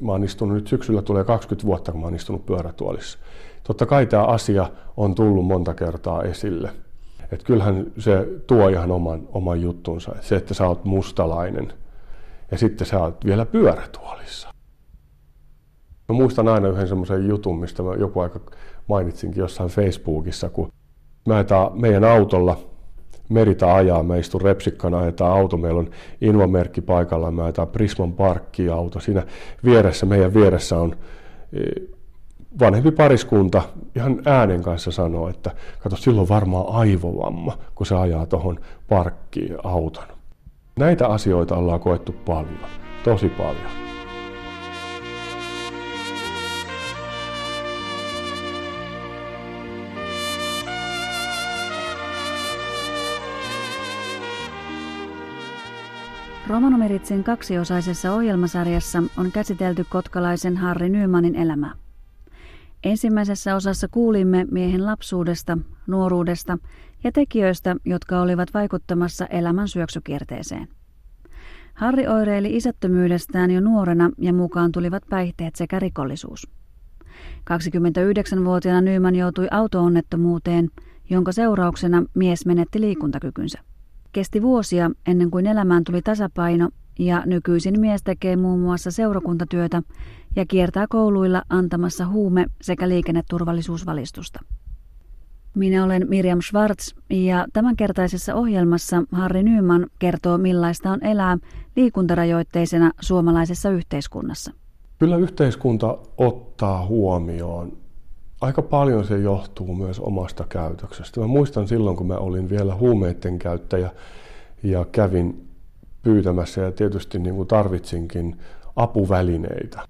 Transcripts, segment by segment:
Mä oon istunut nyt syksyllä tulee 20 vuotta, kun mä oon istunut pyörätuolissa. Totta kai tämä asia on tullut monta kertaa esille. Et kyllähän se tuo ihan oman, oman juttunsa. Et se, että sä oot mustalainen ja sitten sä oot vielä pyörätuolissa. Mä muistan aina yhden semmoisen jutun, mistä mä joku aika mainitsinkin jossain Facebookissa, kun mä meidän autolla merita ajaa. Mä istun repsikkana, ajetaan auto. Meillä on invamerkki paikalla. Mä ajetaan Prisman parkki-auto. Siinä vieressä, meidän vieressä on e, vanhempi pariskunta ihan äänen kanssa sanoo, että kato, silloin varmaan aivovamma, kun se ajaa tuohon parkkiin auton. Näitä asioita ollaan koettu paljon, tosi paljon. Romanomeritsin kaksiosaisessa ohjelmasarjassa on käsitelty kotkalaisen Harri Nymanin elämää. Ensimmäisessä osassa kuulimme miehen lapsuudesta, nuoruudesta ja tekijöistä, jotka olivat vaikuttamassa elämän syöksykierteeseen. Harri oireili isättömyydestään jo nuorena ja mukaan tulivat päihteet sekä rikollisuus. 29-vuotiaana Nyman joutui autoonnettomuuteen, jonka seurauksena mies menetti liikuntakykynsä. Kesti vuosia ennen kuin elämään tuli tasapaino ja nykyisin mies tekee muun muassa seurakuntatyötä ja kiertää kouluilla antamassa huume- sekä liikenneturvallisuusvalistusta. Minä olen Miriam Schwartz ja tämänkertaisessa ohjelmassa Harri Nyman kertoo millaista on elää liikuntarajoitteisena suomalaisessa yhteiskunnassa. Kyllä yhteiskunta ottaa huomioon aika paljon se johtuu myös omasta käytöksestä. Mä muistan silloin, kun mä olin vielä huumeiden käyttäjä ja kävin pyytämässä ja tietysti niin kuin tarvitsinkin apuvälineitä.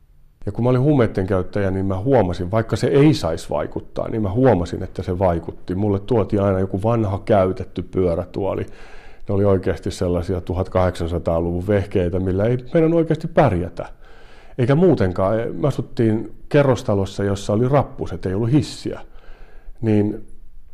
Ja kun mä olin huumeiden käyttäjä, niin mä huomasin, vaikka se ei saisi vaikuttaa, niin mä huomasin, että se vaikutti. Mulle tuotiin aina joku vanha käytetty pyörätuoli. Ne oli oikeasti sellaisia 1800-luvun vehkeitä, millä ei meidän oikeasti pärjätä. Eikä muutenkaan. Me asuttiin kerrostalossa, jossa oli rappuset, ei ollut hissiä. Niin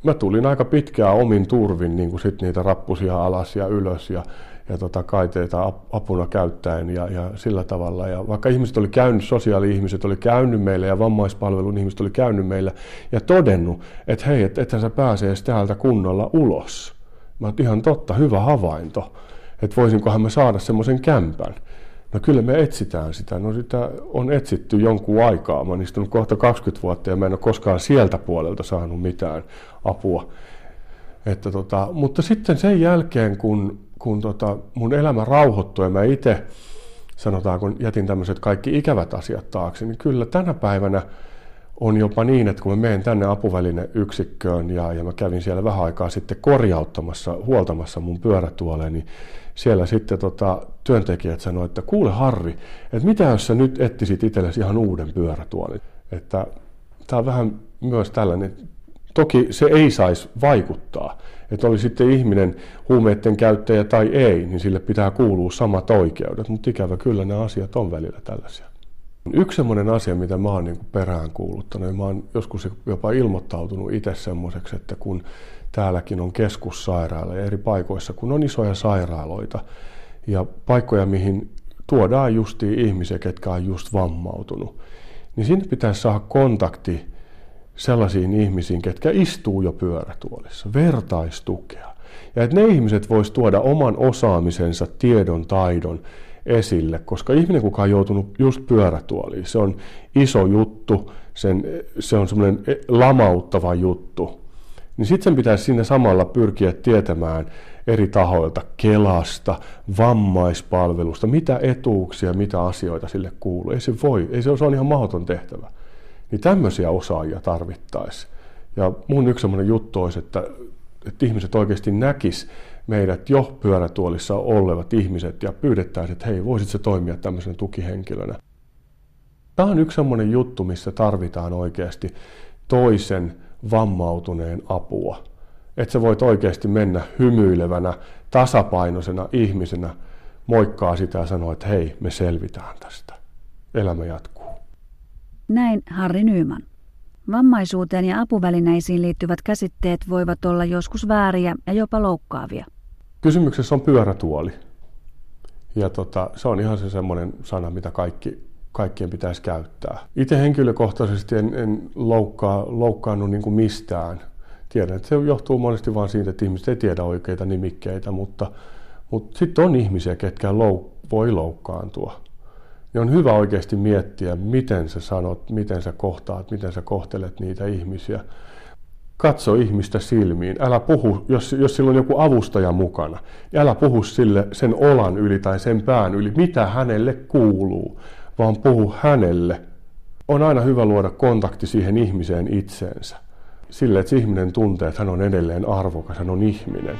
mä tulin aika pitkään omin turvin niin kuin sit niitä rappusia alas ja ylös ja, ja tota, kaiteita apuna käyttäen ja, ja sillä tavalla. Ja vaikka ihmiset oli käynyt, sosiaali-ihmiset oli käynyt meillä ja vammaispalvelun ihmiset oli käynyt meillä ja todennut, että hei, et, ethän sä pääsee täältä kunnolla ulos. Mä oon ihan totta, hyvä havainto, että voisinkohan mä saada semmoisen kämpän. No kyllä me etsitään sitä. No sitä on etsitty jonkun aikaa. Mä oon istunut kohta 20 vuotta ja mä en ole koskaan sieltä puolelta saanut mitään apua. Että tota, mutta sitten sen jälkeen, kun, kun tota mun elämä rauhoittui ja mä itse, sanotaan kun jätin tämmöiset kaikki ikävät asiat taakse, niin kyllä tänä päivänä on jopa niin, että kun mä menen tänne apuvälineyksikköön ja, ja mä kävin siellä vähän aikaa sitten korjauttamassa, huoltamassa mun pyörätuoleen, niin siellä sitten tota, työntekijät sanoivat, että kuule Harri, että mitä jos sä nyt etsisit itsellesi ihan uuden pyörätuolin. Että tämä on vähän myös tällainen, toki se ei saisi vaikuttaa, että oli sitten ihminen huumeiden käyttäjä tai ei, niin sille pitää kuulua samat oikeudet, mutta ikävä kyllä nämä asiat on välillä tällaisia. Yksi sellainen asia, mitä mä oon niin perään kuuluttanut, ja mä oon joskus jopa ilmoittautunut itse semmoiseksi, että kun täälläkin on keskussairaala ja eri paikoissa, kun on isoja sairaaloita ja paikkoja, mihin tuodaan justi ihmisiä, ketkä on just vammautunut, niin sinne pitäisi saada kontakti sellaisiin ihmisiin, ketkä istuu jo pyörätuolissa, vertaistukea. Ja että ne ihmiset vois tuoda oman osaamisensa, tiedon, taidon esille, koska ihminen, kuka on joutunut just pyörätuoliin, se on iso juttu, sen, se on semmoinen lamauttava juttu, niin sitten sen pitäisi siinä samalla pyrkiä tietämään eri tahoilta, Kelasta, vammaispalvelusta, mitä etuuksia, mitä asioita sille kuuluu. Ei se voi, ei se, se on ihan mahdoton tehtävä. Niin tämmöisiä osaajia tarvittaisiin. Ja mun yksi semmoinen juttu olisi, että, että ihmiset oikeasti näkis meidät jo pyörätuolissa olevat ihmiset ja pyydettäisiin, että hei, voisit se toimia tämmöisen tukihenkilönä. Tämä on yksi semmoinen juttu, missä tarvitaan oikeasti toisen vammautuneen apua. Että sä voit oikeasti mennä hymyilevänä, tasapainoisena ihmisenä, moikkaa sitä ja sanoa, että hei, me selvitään tästä. Elämä jatkuu. Näin Harri Nyyman. Vammaisuuteen ja apuvälineisiin liittyvät käsitteet voivat olla joskus vääriä ja jopa loukkaavia. Kysymyksessä on pyörätuoli. Ja tota, se on ihan se semmoinen sana, mitä kaikki kaikkien pitäisi käyttää. Itse henkilökohtaisesti en, en loukkaa, loukkaannut niin kuin mistään. Tiedän, että se johtuu monesti vain siitä, että ihmiset ei tiedä oikeita nimikkeitä, mutta, mutta sitten on ihmisiä, ketkä louk- voi loukkaantua. Ja on hyvä oikeasti miettiä, miten sä sanot, miten sä kohtaat, miten sä kohtelet niitä ihmisiä. Katso ihmistä silmiin. Älä puhu, jos, jos sillä on joku avustaja mukana, niin älä puhu sille sen olan yli tai sen pään yli, mitä hänelle kuuluu, vaan puhu hänelle. On aina hyvä luoda kontakti siihen ihmiseen itseensä. Sille, että ihminen tuntee, että hän on edelleen arvokas, hän on ihminen.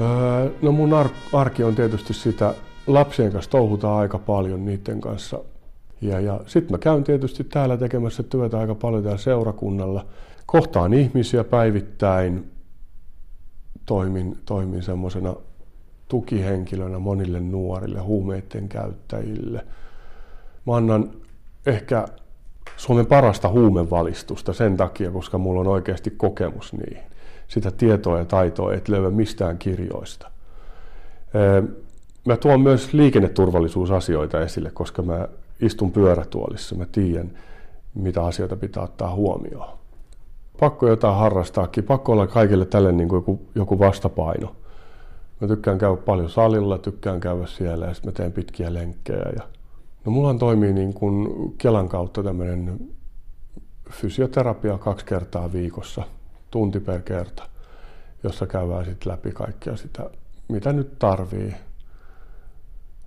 Öö, no mun arki on tietysti sitä, lapsien kanssa touhutaan aika paljon niiden kanssa. Ja, ja sitten mä käyn tietysti täällä tekemässä työtä aika paljon täällä seurakunnalla. Kohtaan ihmisiä päivittäin, toimin, toimin semmoisena tukihenkilönä monille nuorille, huumeiden käyttäjille. Mä annan ehkä Suomen parasta huumevalistusta sen takia, koska mulla on oikeasti kokemus niihin sitä tietoa ja taitoa et löyä mistään kirjoista. Mä tuon myös liikenneturvallisuusasioita esille, koska mä istun pyörätuolissa. Mä tiedän, mitä asioita pitää ottaa huomioon. Pakko jotain harrastaakin, pakko olla kaikille tälle niin kuin joku, joku vastapaino. Mä tykkään käydä paljon salilla, tykkään käydä siellä ja sitten mä teen pitkiä lenkkejä. Ja... No mulla toimii niin kuin Kelan kautta tämmöinen fysioterapia kaksi kertaa viikossa – tunti per kerta, jossa käydään sitten läpi kaikkia sitä, mitä nyt tarvii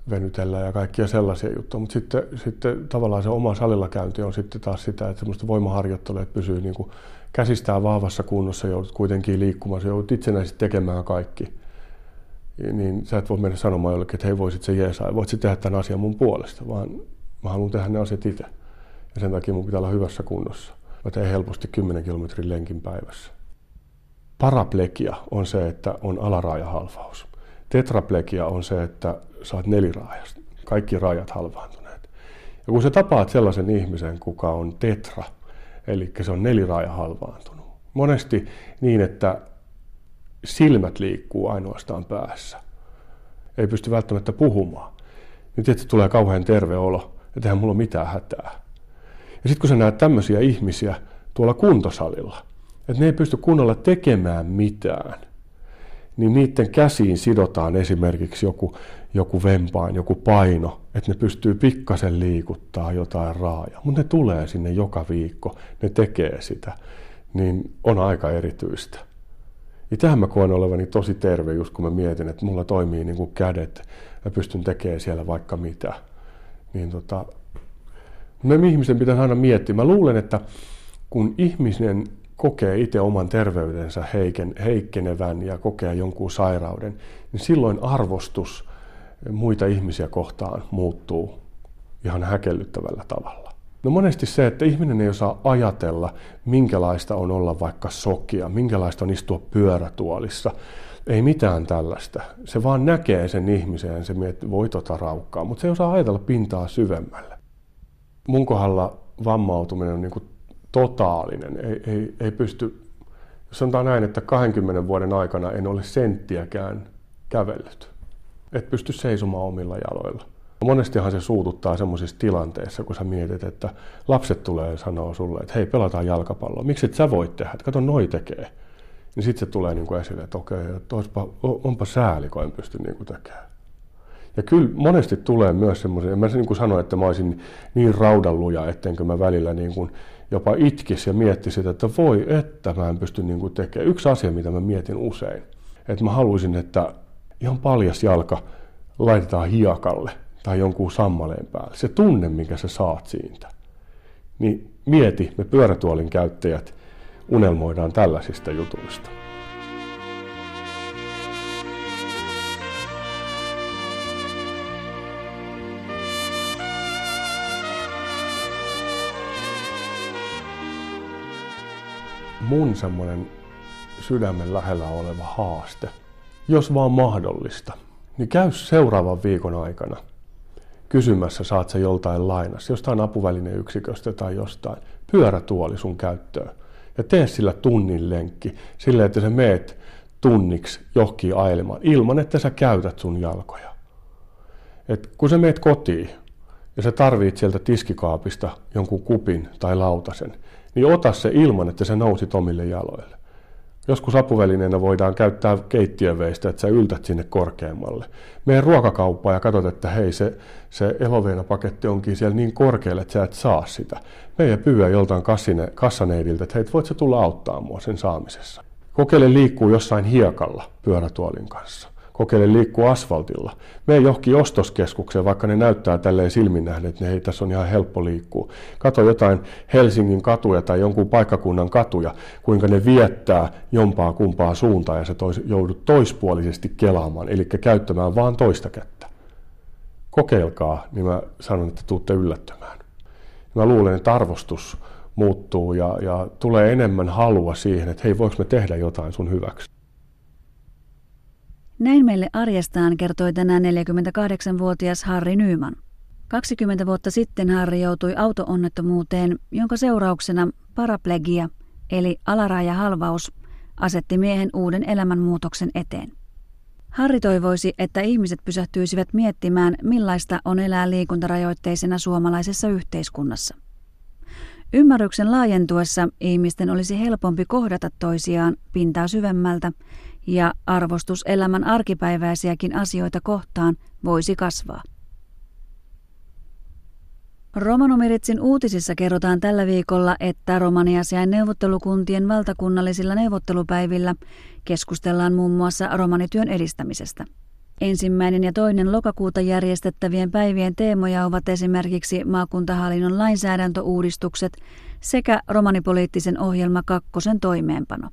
venytellä ja kaikkia sellaisia juttuja. Mutta sitten, sitten tavallaan se oma salilla käynti on sitten taas sitä, että semmoista voimaharjoittelua, että pysyy niin kuin käsistään vahvassa kunnossa, joudut kuitenkin liikkumaan, joudut itsenäisesti tekemään kaikki. Niin sä et voi mennä sanomaan jollekin, että hei voisit se jeesaa, voit tehdä tämän asian mun puolesta, vaan mä haluan tehdä ne asiat itse. Ja sen takia mun pitää olla hyvässä kunnossa. Mä teen helposti 10 kilometrin lenkin päivässä. Paraplegia on se, että on alaraajahalvaus. Tetraplegia on se, että saat neliraajasta. Kaikki rajat halvaantuneet. Ja kun sä tapaat sellaisen ihmisen, kuka on tetra, eli se on neliraaja halvaantunut. Monesti niin, että silmät liikkuu ainoastaan päässä. Ei pysty välttämättä puhumaan. Nyt tietysti tulee kauhean terve olo, että eihän mulla ole mitään hätää. Ja sitten kun sä näet tämmöisiä ihmisiä tuolla kuntosalilla – että ne ei pysty kunnolla tekemään mitään, niin niiden käsiin sidotaan esimerkiksi joku, joku vempaan, joku paino, että ne pystyy pikkasen liikuttaa jotain raaja. Mutta ne tulee sinne joka viikko, ne tekee sitä, niin on aika erityistä. Ja tähän mä koen olevani tosi terve, just kun mä mietin, että mulla toimii niin kuin kädet ja pystyn tekemään siellä vaikka mitä. Niin tota, me ihmisten pitäisi aina miettiä. Mä luulen, että kun ihmisen kokee itse oman terveytensä heiken, heikkenevän ja kokee jonkun sairauden, niin silloin arvostus muita ihmisiä kohtaan muuttuu ihan häkellyttävällä tavalla. No monesti se, että ihminen ei osaa ajatella, minkälaista on olla vaikka sokia, minkälaista on istua pyörätuolissa. Ei mitään tällaista. Se vaan näkee sen ihmisen ja se miettii, voi tota raukkaa, mutta se ei osaa ajatella pintaa syvemmälle. Mun kohdalla vammautuminen on niin kuin totaalinen. Ei, ei, ei pysty, jos sanotaan näin, että 20 vuoden aikana en ole senttiäkään kävellyt. Et pysty seisomaan omilla jaloilla. Monestihan se suututtaa semmoisissa tilanteissa, kun sä mietit, että lapset tulee ja sanoo sulle, että hei, pelataan jalkapalloa. Miksi et sä voit tehdä? Kato, noi tekee. Niin sitten se tulee niin kuin esille, että okei, että onpa sääli, kun en pysty niin kuin tekemään. Ja kyllä monesti tulee myös semmoisia, mä niin kuin sanoin, että mä olisin niin raudanluja, ettenkö mä välillä niin kuin jopa itkisi ja miettisi, että voi, että mä en pysty niin kuin tekemään. Yksi asia, mitä mä mietin usein, että mä haluaisin, että ihan paljas jalka laitetaan hiekalle tai jonkun sammaleen päälle. Se tunne, minkä sä saat siitä. Niin mieti, me pyörätuolin käyttäjät unelmoidaan tällaisista jutuista. Mun semmoinen sydämen lähellä oleva haaste, jos vaan mahdollista, niin käy seuraavan viikon aikana kysymässä, saat se joltain lainassa, jostain apuvälineyksiköstä tai jostain, pyörätuoli sun käyttöön. Ja tee sillä tunnin lenkki, sillä että sä meet tunniksi johonkin ailemaan, ilman että sä käytät sun jalkoja. Et kun sä meet kotiin ja sä tarvit sieltä tiskikaapista jonkun kupin tai lautasen, niin ota se ilman, että sä nousit omille jaloille. Joskus apuvälineenä voidaan käyttää keittiöveistä, että sä yltät sinne korkeammalle. Meidän ruokakauppaa ja katsot, että hei, se, se eloveenapaketti onkin siellä niin korkealle, että sä et saa sitä. Meidän pyyä joltain kassine, kassaneidiltä, että hei, voit sä tulla auttaa mua sen saamisessa. Kokeile liikkuu jossain hiekalla pyörätuolin kanssa kokeile liikkua asfaltilla. Mene johonkin ostoskeskukseen, vaikka ne näyttää tälleen silmin nähden, että ne, hei, tässä on ihan helppo liikkua. Kato jotain Helsingin katuja tai jonkun paikkakunnan katuja, kuinka ne viettää jompaa kumpaa suuntaan ja sä tois, joudut toispuolisesti kelaamaan, eli käyttämään vaan toista kättä. Kokeilkaa, niin mä sanon, että tuutte yllättämään. Mä luulen, että arvostus muuttuu ja, ja tulee enemmän halua siihen, että hei, voiko me tehdä jotain sun hyväksi. Näin meille arjestaan kertoi tänään 48-vuotias Harri Nyyman. 20 vuotta sitten Harri joutui autoonnettomuuteen, jonka seurauksena paraplegia, eli alarajahalvaus, asetti miehen uuden elämänmuutoksen eteen. Harri toivoisi, että ihmiset pysähtyisivät miettimään, millaista on elää liikuntarajoitteisena suomalaisessa yhteiskunnassa. Ymmärryksen laajentuessa ihmisten olisi helpompi kohdata toisiaan pintaa syvemmältä ja arvostus elämän arkipäiväisiäkin asioita kohtaan voisi kasvaa. Romanomiritsin uutisissa kerrotaan tällä viikolla, että romaniasiain neuvottelukuntien valtakunnallisilla neuvottelupäivillä keskustellaan muun muassa romanityön edistämisestä. Ensimmäinen ja toinen lokakuuta järjestettävien päivien teemoja ovat esimerkiksi maakuntahallinnon lainsäädäntöuudistukset sekä romanipoliittisen ohjelma kakkosen toimeenpano.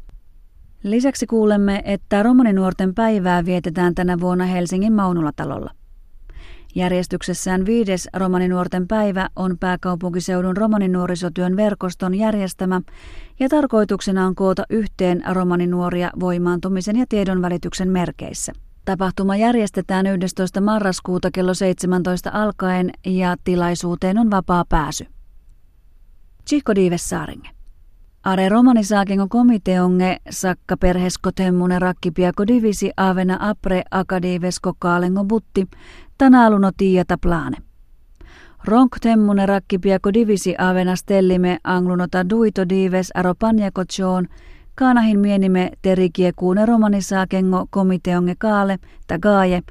Lisäksi kuulemme, että romaninuorten päivää vietetään tänä vuonna Helsingin Maunulatalolla. Järjestyksessään viides romaninuorten päivä on pääkaupunkiseudun romaninuorisotyön verkoston järjestämä ja tarkoituksena on koota yhteen romaninuoria voimaantumisen ja tiedonvälityksen merkeissä. Tapahtuma järjestetään 11. marraskuuta kello 17 alkaen ja tilaisuuteen on vapaa pääsy. Chico Dives Saaringe. Are romanisaakengo komiteonge sakka perheskotemmune rakkipiako divisi avena apre akadivesko kaalengo butti tanaaluno tiiata plaane. Ronk temmune rakkipiako divisi avena stellime anglunota duito dives aro panjako joon kaanahin mienime terikie kuune romanisaakengo komiteonge kaale tagaaje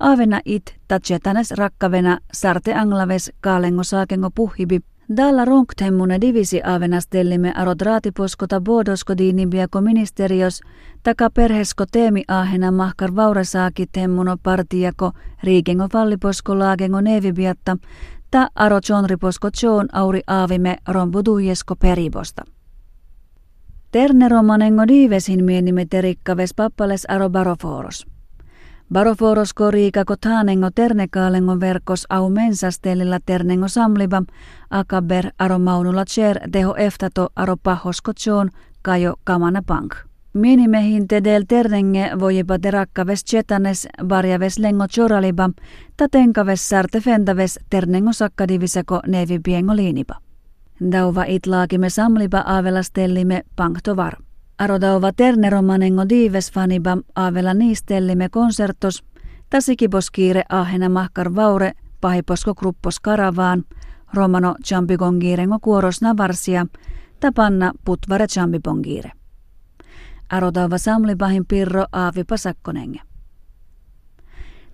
avena it tatsetanes rakkavena sarte anglaves kaalengo saakengo puhibi Dalla ronktemmune divisi avenastellimme arot raatiposkota bodosko diinibiako ministerios, taka perhesko teemi ahena mahkar vauresaaki temmuno partiako riikengo falliposko laagengo nevibiatta, ta aro chonriposko chon auri aavime rombudujesko peribosta. Terne romanengo divesin mienimme terikkaves pappales aro baroforos. Baroforos koriika kotanengo ternekaalengo verkos au mensastelilla ternengo samliba, akaber aro maunula cher teho eftato aro pahosko tjoon kajo kamana pank. Minimehin tedel ternenge vojipa terakkaves chetanes barjaves lengo choraliba, tatenkaves sarte fentaves ternengo sakkadivisako nevi piengo liinipa. Dauva itlaakime samliba avelastellime panktovar. Arodauva terneromanengo dives faniba avela niistellime konsertos, tasikiboskiire ahena mahkar vaure, pahiposko gruppos karavaan, romano champigongiirengo kuoros navarsia, tapanna putvare champigongiire. Arodauva samlibahin pirro aavi pasakkonenge.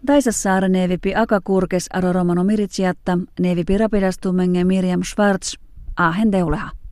Taisassaare nevipi akakurkes aro romano miritsiatta, nevipi rapidastumenge Miriam Schwartz, 啊 hen deu la